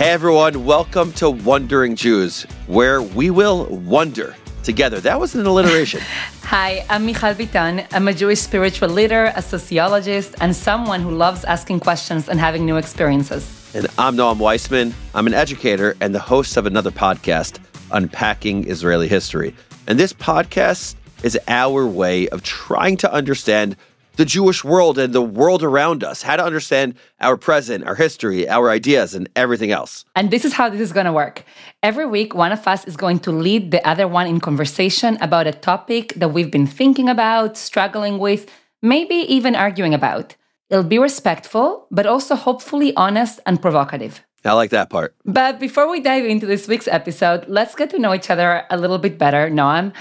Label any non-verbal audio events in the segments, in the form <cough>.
Hey everyone, welcome to Wondering Jews, where we will wonder together. That was an alliteration. <laughs> Hi, I'm Mijal Bitton. I'm a Jewish spiritual leader, a sociologist, and someone who loves asking questions and having new experiences. and I'm Noam Weissman. I'm an educator and the host of another podcast, Unpacking Israeli History. And this podcast is our way of trying to understand the Jewish world and the world around us, how to understand our present, our history, our ideas, and everything else. And this is how this is going to work. Every week, one of us is going to lead the other one in conversation about a topic that we've been thinking about, struggling with, maybe even arguing about. It'll be respectful, but also hopefully honest and provocative. I like that part. But before we dive into this week's episode, let's get to know each other a little bit better, Noam.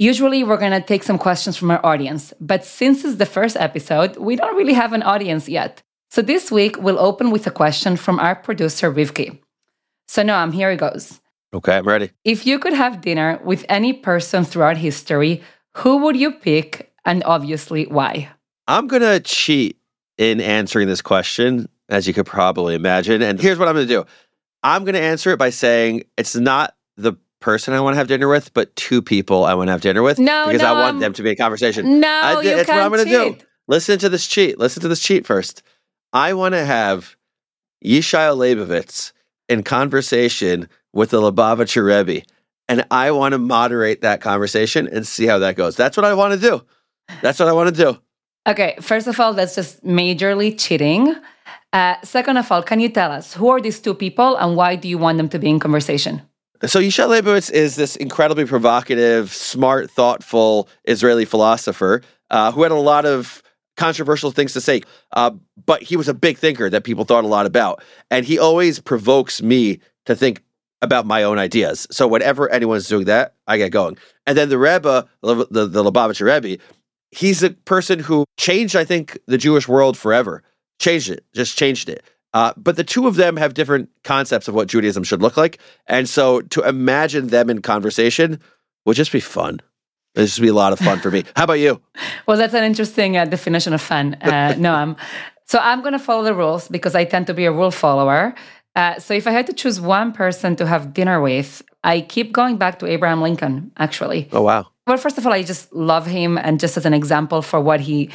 Usually, we're going to take some questions from our audience, but since it's the first episode, we don't really have an audience yet. So this week, we'll open with a question from our producer, Rivki. So, Noam, here it goes. Okay, I'm ready. If you could have dinner with any person throughout history, who would you pick, and obviously why? I'm going to cheat in answering this question, as you could probably imagine. And here's what I'm going to do I'm going to answer it by saying it's not the person I want to have dinner with, but two people I want to have dinner with. No, because no, I want I'm- them to be in conversation. No, I, you that's what I'm gonna do. Listen to this cheat. Listen to this cheat first. I want to have Yishai Leibowitz in conversation with the Lubavitcher Rebbe, and I want to moderate that conversation and see how that goes. That's what I want to do. That's what I want to do. Okay, first of all, that's just majorly cheating. Uh, second of all, can you tell us who are these two people and why do you want them to be in conversation? So Yishai Leibowitz is this incredibly provocative, smart, thoughtful Israeli philosopher uh, who had a lot of controversial things to say, uh, but he was a big thinker that people thought a lot about, and he always provokes me to think about my own ideas. So whenever anyone's doing that, I get going. And then the Rebbe, the the, the Lubavitcher Rebbe, he's a person who changed, I think, the Jewish world forever. Changed it, just changed it. Uh, but the two of them have different concepts of what Judaism should look like. And so to imagine them in conversation would just be fun. It'd be a lot of fun for me. How about you? <laughs> Well, that's an interesting uh, definition of fun, uh, <laughs> Noam. So I'm going to follow the rules because I tend to be a rule follower. Uh, so if I had to choose one person to have dinner with, I keep going back to Abraham Lincoln, actually. Oh, wow. Well, first of all, I just love him, and just as an example for what he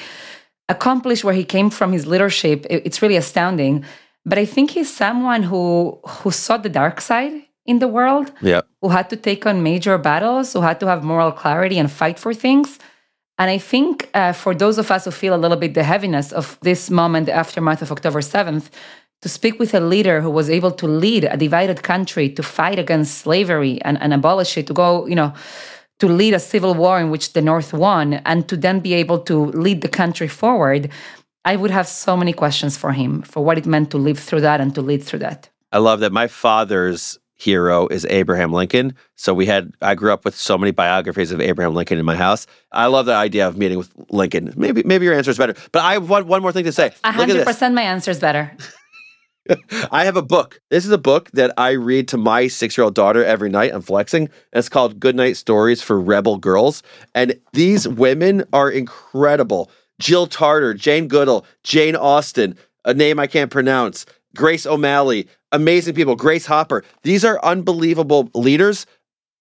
accomplished, where he came from, his leadership, it- it's really astounding. But I think he's someone who who saw the dark side in the world, Yeah. who had to take on major battles, who had to have moral clarity and fight for things. And I think uh, for those of us who feel a little bit the heaviness of this moment, the aftermath of October 7th, to speak with a leader who was able to lead a divided country to fight against slavery and, and abolish it, to go, you know, to lead a civil war in which the North won, and to then be able to lead the country forward, I would have so many questions for him for what it meant to live through that and to lead through that. I love that my father's hero is Abraham Lincoln. So we had I grew up with so many biographies of Abraham Lincoln in my house. I love the idea of meeting with Lincoln. Maybe maybe your answer is better. But I have one, more thing to say. A Look at hundred percent, my answer is better. <laughs> I have a book. This is a book that I read to my six year old daughter every night. I'm flexing. It's called Goodnight Stories for Rebel Girls. And these women are incredible. Jill Tarter, Jane Goodall, Jane Austen, a name I can't pronounce, Grace O'Malley, amazing people, Grace Hopper. These are unbelievable leaders,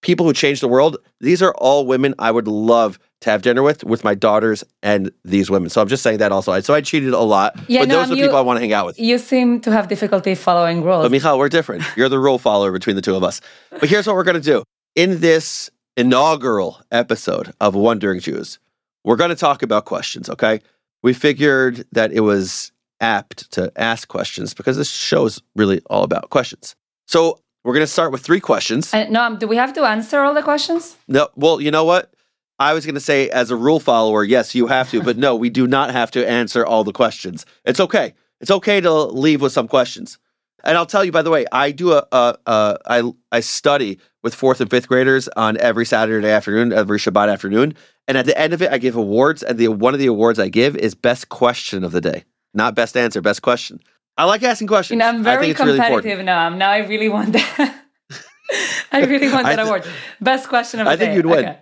people who changed the world. These are all women I would love to have dinner with, with my daughters and these women. So I'm just saying that also. So I cheated a lot, Yeah, but no, those are the you- people I want to hang out with. You seem to have difficulty following rules. But Mijal, we're different. <laughs> You're the rule follower between the two of us. But here's what we're going to do. In this inaugural episode of Wondering Jews, we're going to talk about questions, okay? We figured that it was apt to ask questions because this show is really all about questions. So we're going to start with three questions. Uh, no, do we have to answer all the questions? No, well, you know what? I was going to say, as a rule follower, yes, you have to, but no, we do not have to answer all the questions. It's okay. It's okay to leave with some questions. And I'll tell you, by the way, I do a, a, a I, I study with fourth and fifth graders on every Saturday afternoon, every Shabbat afternoon. And at the end of it, I give awards. And the one of the awards I give is best question of the day, not best answer, best question. I like asking questions. You know, I'm very it's really competitive now. Now I really want that. <laughs> I <laughs> really want that thi- award. Best question of the day. I think day. you'd win. Okay.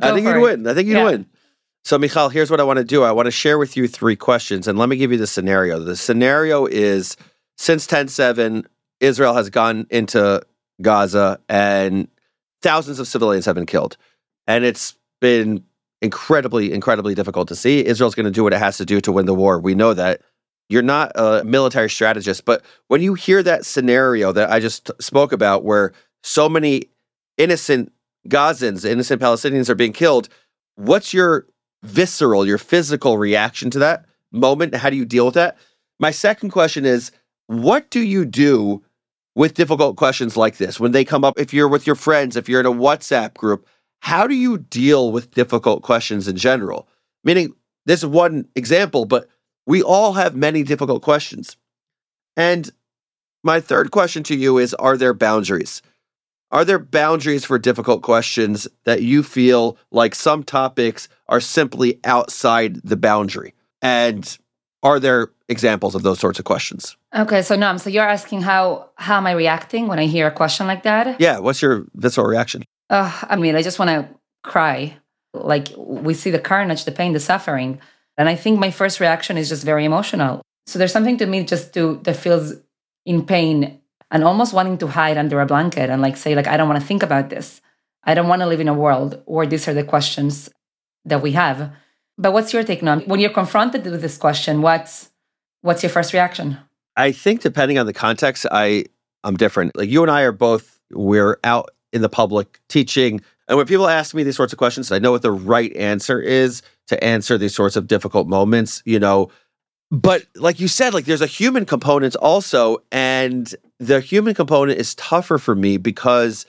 I think you'd it. win. I think you'd Yeah. win. So, Mijal, here's what I want to do. I want to share with you three questions, and let me give you the scenario. The scenario is since 10 7, Israel has gone into Gaza and thousands of civilians have been killed. And it's been incredibly, incredibly difficult to see. Israel's going to do what it has to do to win the war. We know that. You're not a military strategist, but when you hear that scenario that I just spoke about, where so many innocent Gazans, innocent Palestinians are being killed, what's your visceral, your physical reaction to that moment? How do you deal with that? My second question is what do you do with difficult questions like this when they come up? If you're with your friends, if you're in a WhatsApp group, how do you deal with difficult questions in general? Meaning, this is one example, but we all have many difficult questions. And my third question to you is Are there boundaries? Are there boundaries for difficult questions that you feel like some topics are simply outside the boundary? And are there examples of those sorts of questions? Okay, so Noam, so you're asking how how am I reacting when I hear a question like that? Yeah, what's your visceral reaction? Uh, I mean, I just want to cry. Like we see the carnage, the pain, the suffering, and I think my first reaction is just very emotional. So there's something to me just to that feels in pain and almost wanting to hide under a blanket and like say like I don't want to think about this. I don't want to live in a world where these are the questions that we have. But what's your take, Noam? When you're confronted with this question, what's what's your first reaction? I think depending on the context, I I'm different. Like you and I are both we're out in the public teaching. And when people ask me these sorts of questions, I know what the right answer is to answer these sorts of difficult moments, you know. But like you said, like there's a human component also. And the human component is tougher for me because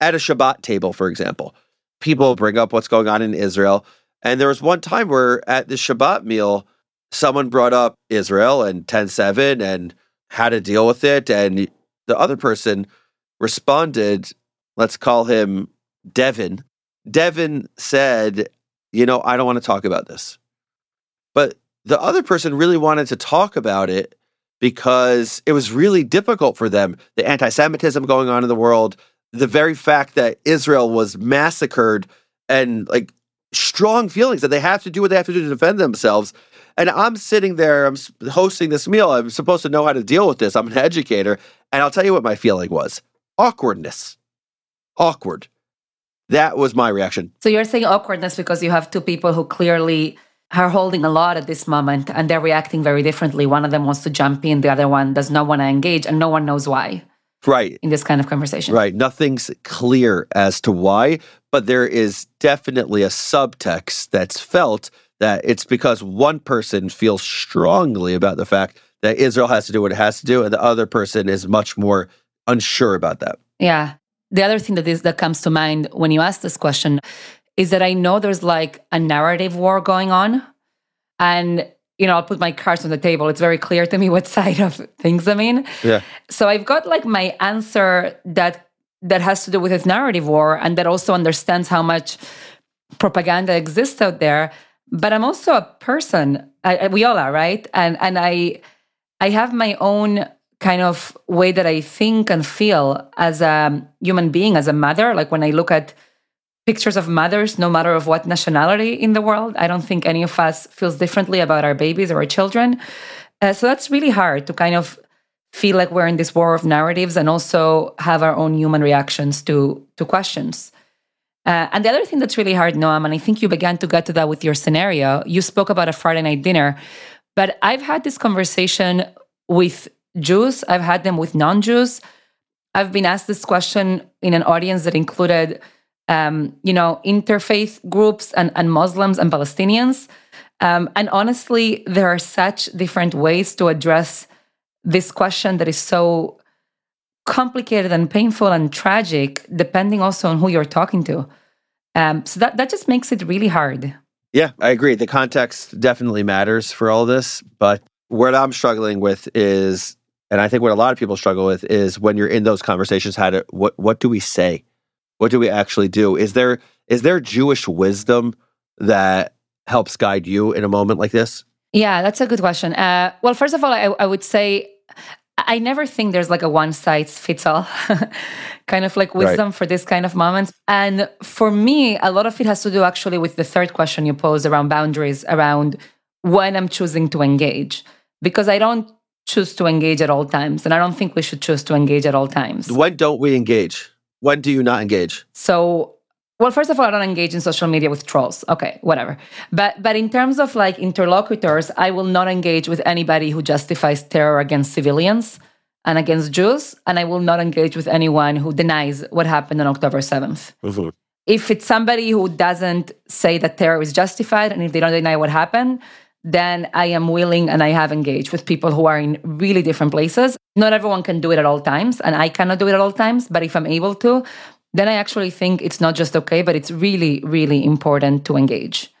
at a Shabbat table, for example, people bring up what's going on in Israel. And there was one time where at the Shabbat meal, someone brought up Israel and 10-7 and how to deal with it. And the other person responded, let's call him Devin. Devin said, you know, I don't want to talk about this. But the other person really wanted to talk about it because it was really difficult for them. The anti Semitism going on in the world, the very fact that Israel was massacred, and like strong feelings that they have to do what they have to do to defend themselves. And I'm sitting there, I'm hosting this meal. I'm supposed to know how to deal with this. I'm an educator. And I'll tell you what my feeling was awkwardness. Awkward. That was my reaction. So you're saying awkwardness because you have two people who clearly are holding a lot at this moment and they're reacting very differently. One of them wants to jump in, the other one does not want to engage, and no one knows why. Right. In this kind of conversation. Right. Nothing's clear as to why, but there is definitely a subtext that's felt that it's because one person feels strongly about the fact that Israel has to do what it has to do, and the other person is much more unsure about that. Yeah. The other thing that is that comes to mind when you ask this question is that I know there's like a narrative war going on. And, you know, I'll put my cards on the table. It's very clear to me what <laughs> side of things I'm in. Yeah. So I've got like my answer that that has to do with this narrative war and that also understands how much propaganda exists out there. But I'm also a person. I, we all are, right? And and I I have my own kind of way that I think and feel as a human being, as a mother. Like when I look at pictures of mothers, no matter of what nationality in the world, I don't think any of us feels differently about our babies or our children. Uh, so that's really hard to kind of feel like we're in this war of narratives and also have our own human reactions to to questions. Uh, and the other thing that's really hard, Noam, and I think you began to get to that with your scenario. You spoke about a Friday night dinner, but I've had this conversation with Jews, I've had them with non Jews. I've been asked this question in an audience that included, um, you know, interfaith groups and, and Muslims and Palestinians. Um, and honestly, there are such different ways to address this question that is so complicated and painful and tragic, depending also on who you're talking to. Um, so that, that just makes it really hard. Yeah, I agree. The context definitely matters for all this. But what I'm struggling with is and I think what a lot of people struggle with is when you're in those conversations, how to what what do we say? What do we actually do? Is there is there Jewish wisdom that helps guide you in a moment like this? Yeah, that's a good question. Uh, well, first of all, I, I would say I never think there's like a one size fits all <laughs> kind of like wisdom right. for this kind of moments. And for me, a lot of it has to do actually with the third question you pose around boundaries, around when I'm choosing to engage. Because I don't choose to engage at all times. And I don't think we should choose to engage at all times. When don't we engage? When do you not engage? So, well, first of all, I don't engage in social media with trolls. Okay, whatever. But but in terms of like interlocutors, I will not engage with anybody who justifies terror against civilians and against Jews, and I will not engage with anyone who denies what happened on October 7th. Mm-hmm. If it's somebody who doesn't say that terror is justified and if they don't deny what happened, then I am willing and I have engaged with people who are in really different places. Not everyone can do it at all times, and I cannot do it at all times, but if I'm able to, then I actually think it's not just okay, but it's really, really important to engage.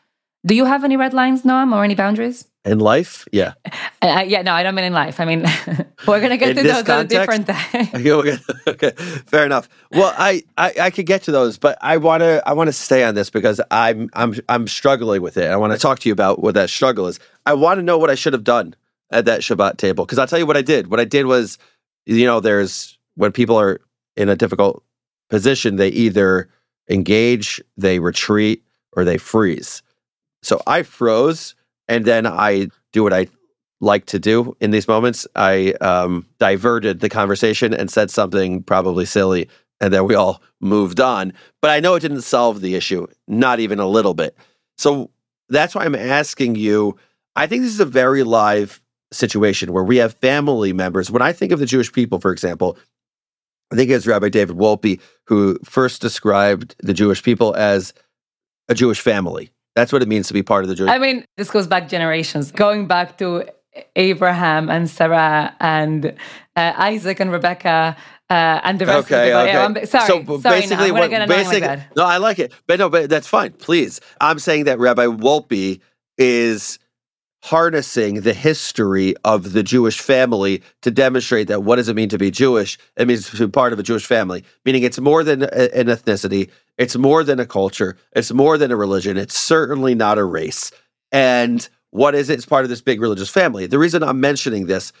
Do you have any red lines, Noam, or any boundaries? In life, yeah. <laughs> Uh, yeah, no, I don't mean in life. I mean, <laughs> we're gonna get In to those at a different context? time. <laughs> Okay, okay, okay, fair enough. Well, I, I I could get to those, but I want to I want to stay on this because I'm I'm I'm struggling with it. I want to talk to you about what that struggle is. I want to know what I should have done at that Shabbat table because I'll tell you what I did. What I did was, you know, there's when people are in a difficult position, they either engage, they retreat, or they freeze. So I froze, and then I do what I like to do in these moments. I um, diverted the conversation and said something probably silly, and then we all moved on. But I know it didn't solve the issue, not even a little bit. So that's why I'm asking you. I think this is a very live situation where we have family members. When I think of the Jewish people, for example, I think it was Rabbi David Wolpe who first described the Jewish people as a Jewish family. That's what it means to be part of the Jewish. I mean, this goes back generations, going back to Abraham and Sarah and uh, Isaac and Rebecca uh, and the rest okay, of the okay. I'm- sorry, so sorry, basically, no, what, get like that. no, I like it, but no, but that's fine. Please, I'm saying that Rabbi Wolpe is harnessing the history of the Jewish family to demonstrate that what does it mean to be Jewish? It means to be part of a Jewish family, meaning it's more than an ethnicity, it's more than a culture, it's more than a religion, it's certainly not a race. And what is it? It's part of this big religious family. The reason I'm mentioning this,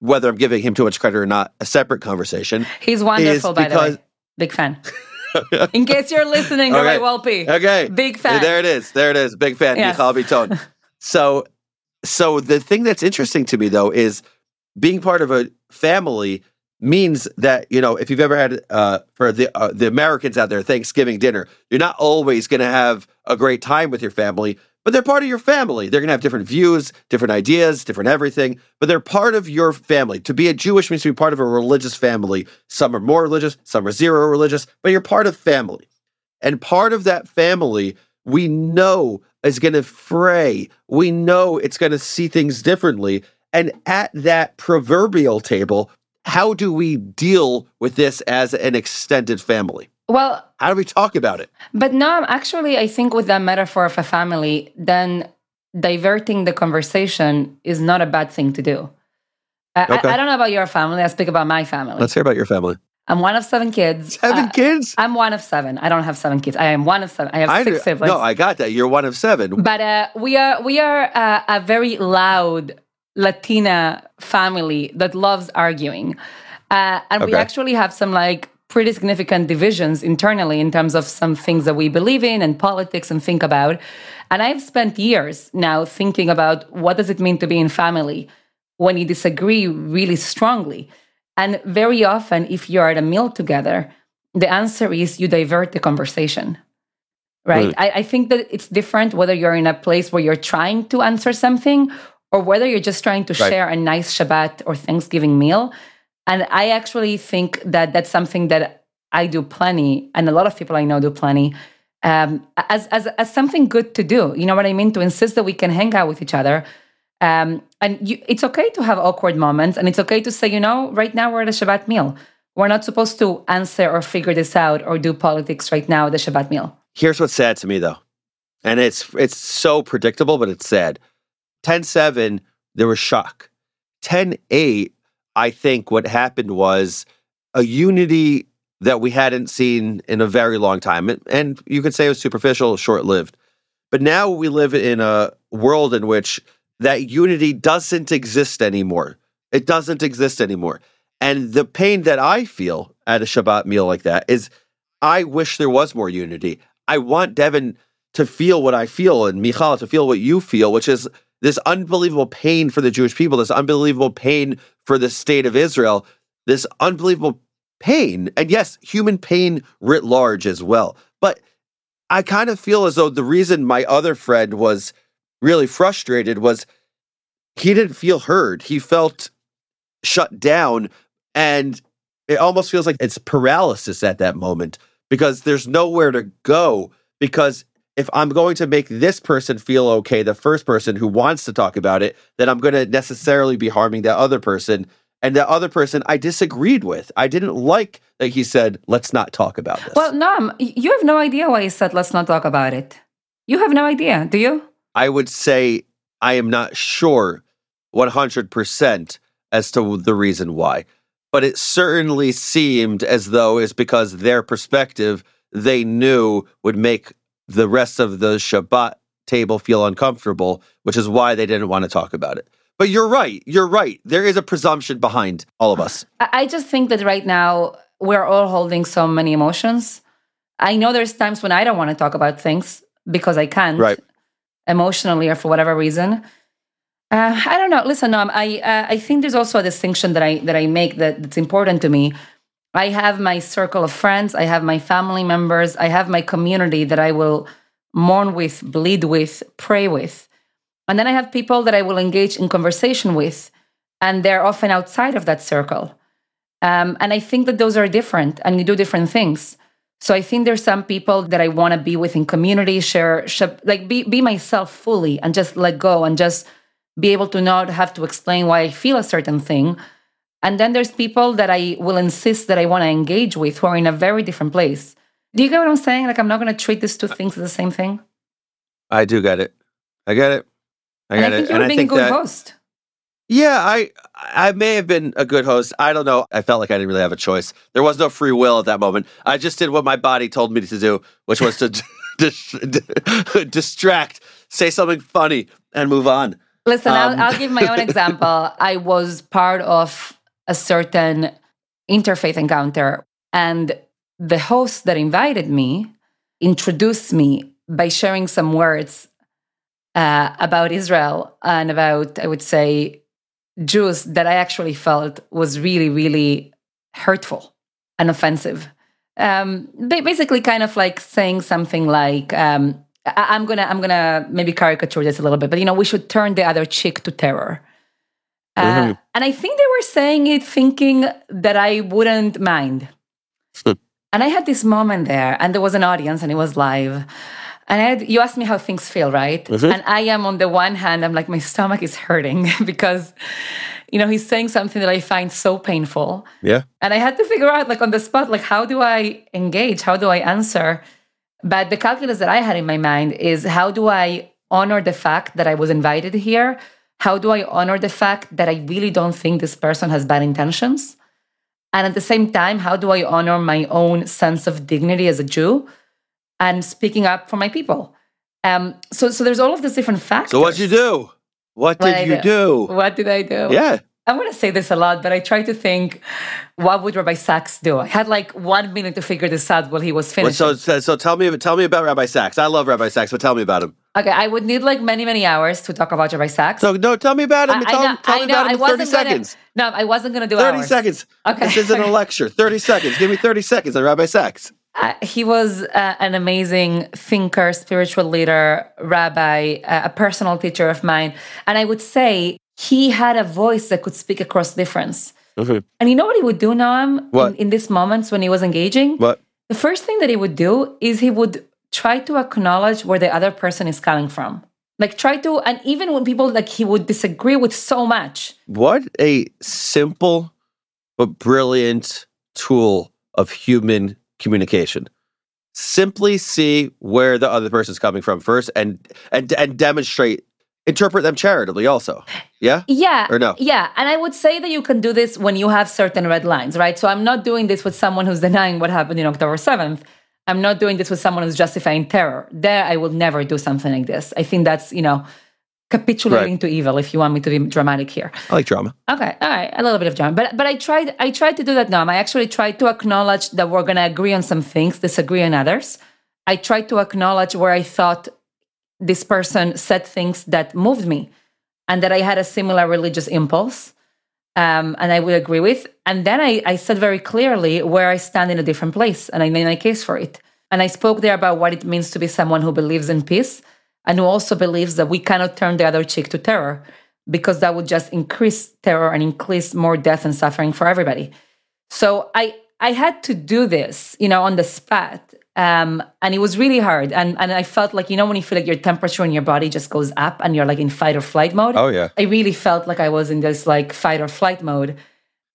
whether I'm giving him too much credit or not, a separate conversation. He's wonderful, by the way. Big fan. <laughs> In case you're listening, Okay. Rabbi Wolpe, Okay. big fan. There it is. There it is. Big fan. Yes. Mijal Bitton. <laughs> So, so the thing that's interesting to me though is being part of a family means that you know if you've ever had uh, for the uh, the Americans out there Thanksgiving dinner, you're not always going to have a great time with your family, but they're part of your family. They're going to have different views, different ideas, different everything, but they're part of your family. To be a Jewish means to be part of a religious family. Some are more religious, some are zero religious, but you're part of family. And part of that family, we know is going to fray. We know it's going to see things differently. And at that proverbial table, how do we deal with this as an extended family? Well, How do we talk about it? But no, actually, I think with that metaphor of a family, then diverting the conversation is not a bad thing to do. I, Okay. I, I don't know about your family. I speak about my family. Let's hear about your family. I'm one of seven kids. Seven Uh, kids? I'm one of seven. I don't have seven kids. I am one of seven. I have I six siblings. No, I got that. You're one of seven. but uh, we are we are uh, a very loud Latina family that loves arguing, uh, and we actually have some like pretty significant divisions internally in terms of some things that we believe in and politics and think about. And I've spent years now thinking about what does it mean to be in family when you disagree really strongly. And very often, if you're at a meal together, the answer is you divert the conversation right? I, I think that it's different whether you're in a place where you're trying to answer something or whether you're just trying to Right. share a nice Shabbat or Thanksgiving meal. And I actually think that that's something that I do plenty, and a lot of people I know do plenty, um, as, as, as something good to do. You know what I mean? To insist that we can hang out with each other. Um, and you, it's okay to have awkward moments, and it's okay to say, you know, right now we're at a Shabbat meal. We're not supposed to answer or figure this out or do politics right now at the Shabbat meal. Here's what's sad to me though. And it's it's so predictable, but it's sad. 10-7, there was shock. 10-8, I think what happened was a unity that we hadn't seen in a very long time. And- you could say it was superficial, short-lived. But now we live in a world in which that unity doesn't exist anymore. It doesn't exist anymore. And the pain that I feel at a Shabbat meal like that is I wish there was more unity. I want Devin to feel what I feel and Michal to feel what you feel, which is this unbelievable pain for the Jewish people, this unbelievable pain for the state of Israel, this unbelievable pain. And yes, human pain writ large as well. But I kind of feel as though the reason my other friend was really frustrated was he didn't feel heard. He felt shut down. And it almost feels like it's paralysis at that moment because there's nowhere to go. Because if I'm going to make this person feel okay, the first person who wants to talk about it, then I'm going to necessarily be harming that other person. And that other person I disagreed with. I didn't like that he said, let's not talk about this. Well, no, you have no idea why he said, let's not talk about it. You have no idea, do you? I would say I am not sure 100% as to the reason why. But it certainly seemed as though it's because their perspective they knew would make the rest of the Shabbat table feel uncomfortable, which is why they didn't want to talk about it. But you're right. You're right. There is a presumption behind all of us. I just think that right now we're all holding so many emotions. I know there's times when I don't want to talk about things because I can't, right. Emotionally or for whatever reason. Uh, I don't know. Listen, no, I uh, I think there's also a distinction that I that I make that, that's important to me. I have my circle of friends. I have my family members. I have my community that I will mourn with, bleed with, pray with. And then I have people that I will engage in conversation with, and they're often outside of that circle. Um, and I think that those are different and you do different things. So I think there's some people that I want to be with in community, share, share, like be, be myself fully and just let go and just be able to not have to explain why I feel a certain thing. And then there's people that I will insist that I want to engage with who are in a very different place. Do you get what I'm saying? Like I'm not going to treat these two uh, things as the same thing. I do get it. I get it. I and get I think it. you're and being I think a good that, host. Yeah, I I may have been a good host. I don't know. I felt like I didn't really have a choice. There was no free will at that moment. I just did what my body told me to do, which was to <laughs> <laughs> distract, say something funny, and move on. Listen, Um, I'll, I'll give my own example. <laughs> I was part of a certain interfaith encounter, and the host that invited me introduced me by sharing some words uh, about Israel and about, I would say, Jews that I actually felt was really, really hurtful and offensive. Um, ba- basically, kind of like saying something like, um, I- I'm gonna, I'm gonna maybe caricature this a little bit, but you know, we should turn the other cheek to terror. Uh, Mhm. And I think they were saying it thinking that I wouldn't mind. and I had this moment there, and there was an audience, and it was live. And I you asked me how things feel, right? Mhm. And I am on the one hand, I'm like, my stomach is hurting <laughs> because, you know, he's saying something that I find so painful. Yeah. And I had to figure out, like, on the spot, like, how do I engage? How do I answer? But the calculus that I had in my mind is how do I honor the fact that I was invited here? How do I honor the fact that I really don't think this person has bad intentions? And at the same time, how do I honor my own sense of dignity as a Jew and speaking up for my people? Um, so, so there's all of these different factors. So what'd you do? What What did I you do. do? What did I do? Yeah. I'm going to say this a lot, but I try to think, what would Rabbi Sacks do? I had like one minute to figure this out while he was Well, finishing. so, so so tell me tell me about Rabbi Sacks. I love Rabbi Sacks, but tell me about him. okay, I would need like many, many hours to talk about Rabbi Sacks. So no, tell me about him. I, tell I know, tell I me know. about I him in 30 wasn't gonna, seconds. No, I wasn't going to do 30 hours. seconds. <laughs> Okay. This isn't a lecture. 30 seconds. Give me 30 seconds on Rabbi Sacks. Uh, he was uh, an amazing thinker, spiritual leader, rabbi, uh, a personal teacher of mine. And I would say he had a voice that could speak across difference. Mhm. And you know what he would do, Noam, What? in, in these moments when he was engaging? What? The first thing that he would do is he would try to acknowledge where the other person is coming from. Like try to, and even when people like he would disagree with so much. What a simple but brilliant tool of human communication. Simply see where the other person's coming from first and and and demonstrate interpret them charitably also. Yeah? Yeah. Or no? Yeah. And I would say that you can do this when you have certain red lines, right? So I'm not doing this with someone who's denying what happened in October 7th. I'm not doing this with someone who's justifying terror. There, I will never do something like this. I think that's, you know, capitulating to evil if you want me to be dramatic here. I like drama. Okay, all right, a little bit of drama, but but I tried I tried to do that now. I actually tried to acknowledge that we're going to agree on some things, disagree on others. I tried to acknowledge where I thought this person said things that moved me. and that I had a similar religious impulse. Um, and I would agree with. And then I, I said very clearly where I stand in a different place, and I made my case for it. And I spoke there about what it means to be someone who believes in peace and who also believes that we cannot turn the other cheek to terror because that would just increase terror and increase more death and suffering for everybody. So I I had to do this, you know, on the spot. Um, and it was really hard. And and I felt like, you know, when you feel like your temperature in your body just goes up and you're like in fight or flight mode. Oh yeah. I really felt like I was in this like fight or flight mode.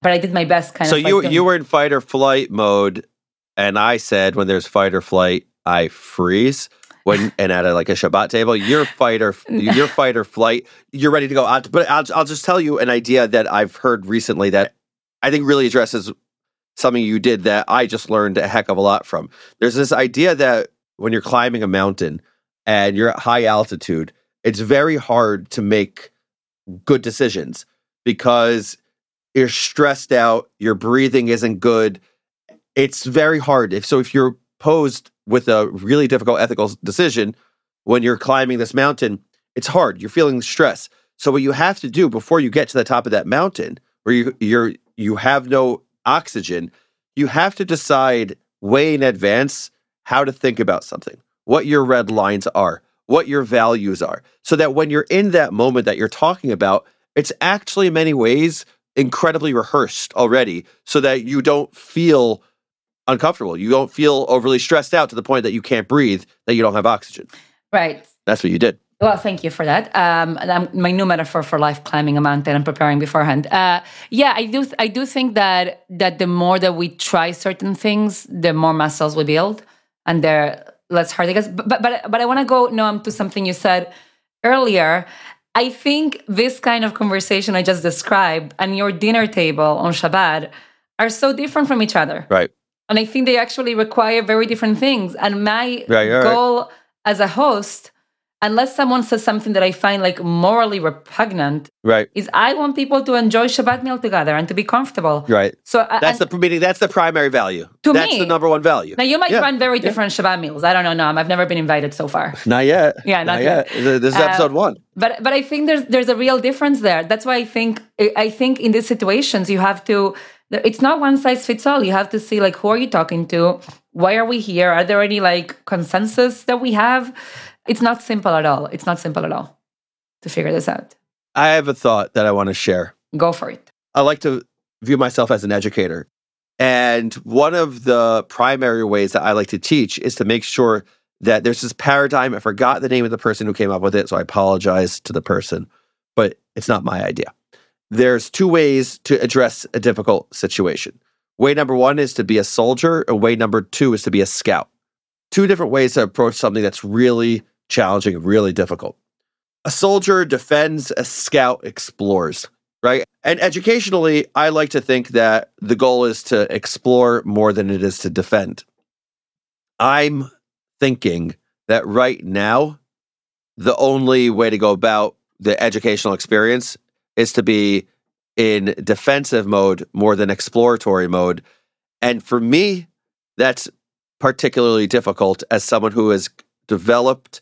But I did my best kind so of So you like, you were in fight or flight mode, and I said when there's fight or flight, I freeze. When and at a, like a Shabbat table, you're fight or <laughs> you're fight or flight. You're ready to go. I'll, but I'll I'll just tell you an idea that I've heard recently that I think really addresses something you did that I just learned a heck of a lot from. There's this idea that when you're climbing a mountain and you're at high altitude, it's very hard to make good decisions because you're stressed out, your breathing isn't good. It's very hard. If so if you're posed with a really difficult ethical decision when you're climbing this mountain, it's hard. You're feeling stress. So what you have to do before you get to the top of that mountain where you you're you have no oxygen, you have to decide way in advance how to think about something, what your red lines are, what your values are, so that when you're in that moment that you're talking about, it's actually in many ways incredibly rehearsed already so that you don't feel uncomfortable. You don't feel overly stressed out to the point that you can't breathe, that you don't have oxygen. Right. That's what you did. Well, thank you for that. Um, my new metaphor for life: climbing a mountain and preparing beforehand. Uh, yeah, I do. I do think that that the more that we try certain things, the more muscles we build, and they're less hard. I guess. But but but I want to go Noam to something you said earlier. I think this kind of conversation I just described and your dinner table on Shabbat are so different from each other. Right. And I think they actually require very different things. And my goal right. as a host unless someone says something that I find like morally repugnant, right? Is I want people to enjoy Shabbat meal together and to be comfortable, right? So that's the meaning. That's the primary value. To that's me, the number one value. Now you might yeah. run very different yeah. Shabbat meals. I don't know. No, I've never been invited so far. <laughs> Not yet. Yeah, not, not yet. yet. This is episode uh, one. But but I think there's there's a real difference there. That's why I think I think in these situations you have to. It's not one size fits all. You have to see like who are you talking to? Why are we here? Are there any like consensus that we have? It's not simple at all. It's not simple at all to figure this out. I have a thought that I want to share. Go for it. I like to view myself as an educator. And one of the primary ways that I like to teach is to make sure that there's this paradigm. I forgot the name of the person who came up with it, so I apologize to the person, but it's not my idea. There's two ways to address a difficult situation. Way number one is to be a soldier, and way number two is to be a scout. Two different ways to approach something that's really challenging, really difficult. A soldier defends, a scout explores, right? And educationally, I like to think that the goal is to explore more than it is to defend. I'm thinking that right now, the only way to go about the educational experience is to be in defensive mode more than exploratory mode. And for me, that's particularly difficult as someone who has developed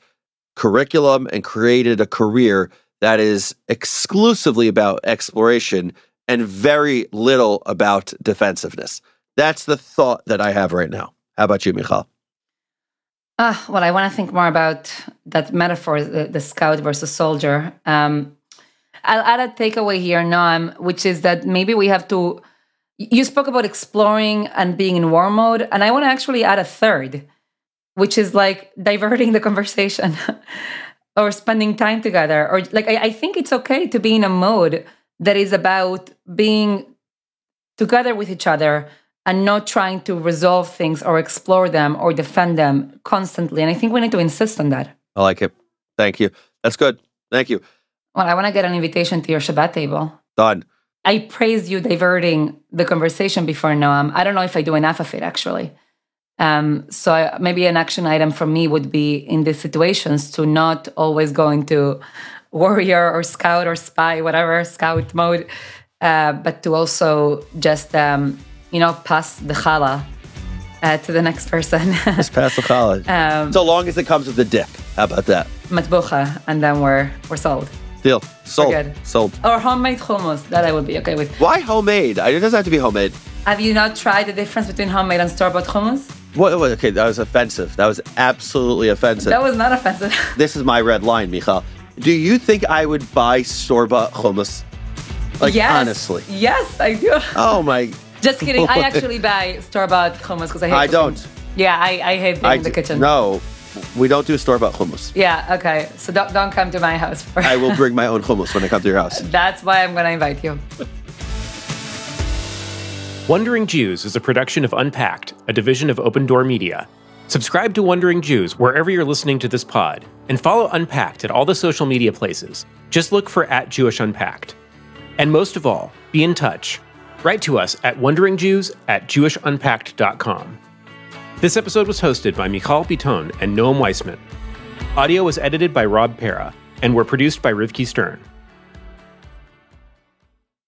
curriculum and created a career that is exclusively about exploration and very little about defensiveness. That's the thought that I have right now. How about you, Mijal? Uh, well, I want to think more about that metaphor, the, the scout versus soldier. Um, I'll add a takeaway here, Noam, which is that maybe we have to. You spoke about exploring and being in war mode, and I want to actually add a third, which is like <laughs> diverting the conversation <laughs> or spending time together. Or like, I, I, think it's okay to be in a mode that is about being together with each other and not trying to resolve things or explore them or defend them constantly. And I think we need to insist on that. I like it. Thank you. That's good. Thank you. Well, I want to get an invitation to your Shabbat table. Done. I praise you diverting the conversation before Noam. I don't know if I do enough of it actually. Um, so I, maybe an action item for me would be in these situations to not always go into warrior or scout or spy, whatever scout mode, uh, but to also just um, you know pass the challah uh, to the next person. <laughs> just pass the challah. Um, so long as it comes with the dip. How about that? Matbucha, and then we're we're sold. Deal. Sold. good. Sold. Or homemade hummus, that I would be okay with. Why homemade? I- It doesn't have to be homemade. Have you not tried the difference between homemade and store bought hummus? What, what- okay, that was offensive. That was absolutely offensive. That was not offensive. <laughs> this is my red line, Mijal. Do you think I would buy store bought hummus? Like, yes. honestly. Yes, I do. Oh my. <laughs> Just kidding. I actually buy store bought hummus because I hate I cooking. don't. Yeah, I, I hate being I in the d- kitchen. No, we don't do a store bought hummus. Yeah, okay. So don't, don't come to my house. For I will bring my own <laughs> hummus when I come to your house. That's why I'm going to invite you. Wondering Jews is a production of Unpacked, a division of OpenDor Media. Subscribe to Wondering Jews wherever you're listening to this pod, and follow Unpacked at all the social media places. Just look for at Jewish Unpacked. And most of all, be in touch. Write to us at wonderingjews at jewishunpacked.com. This episode was hosted by Mijal Bitton and Noam Weissman. Audio was edited by Rob Pera, and were produced by Rivki Stern.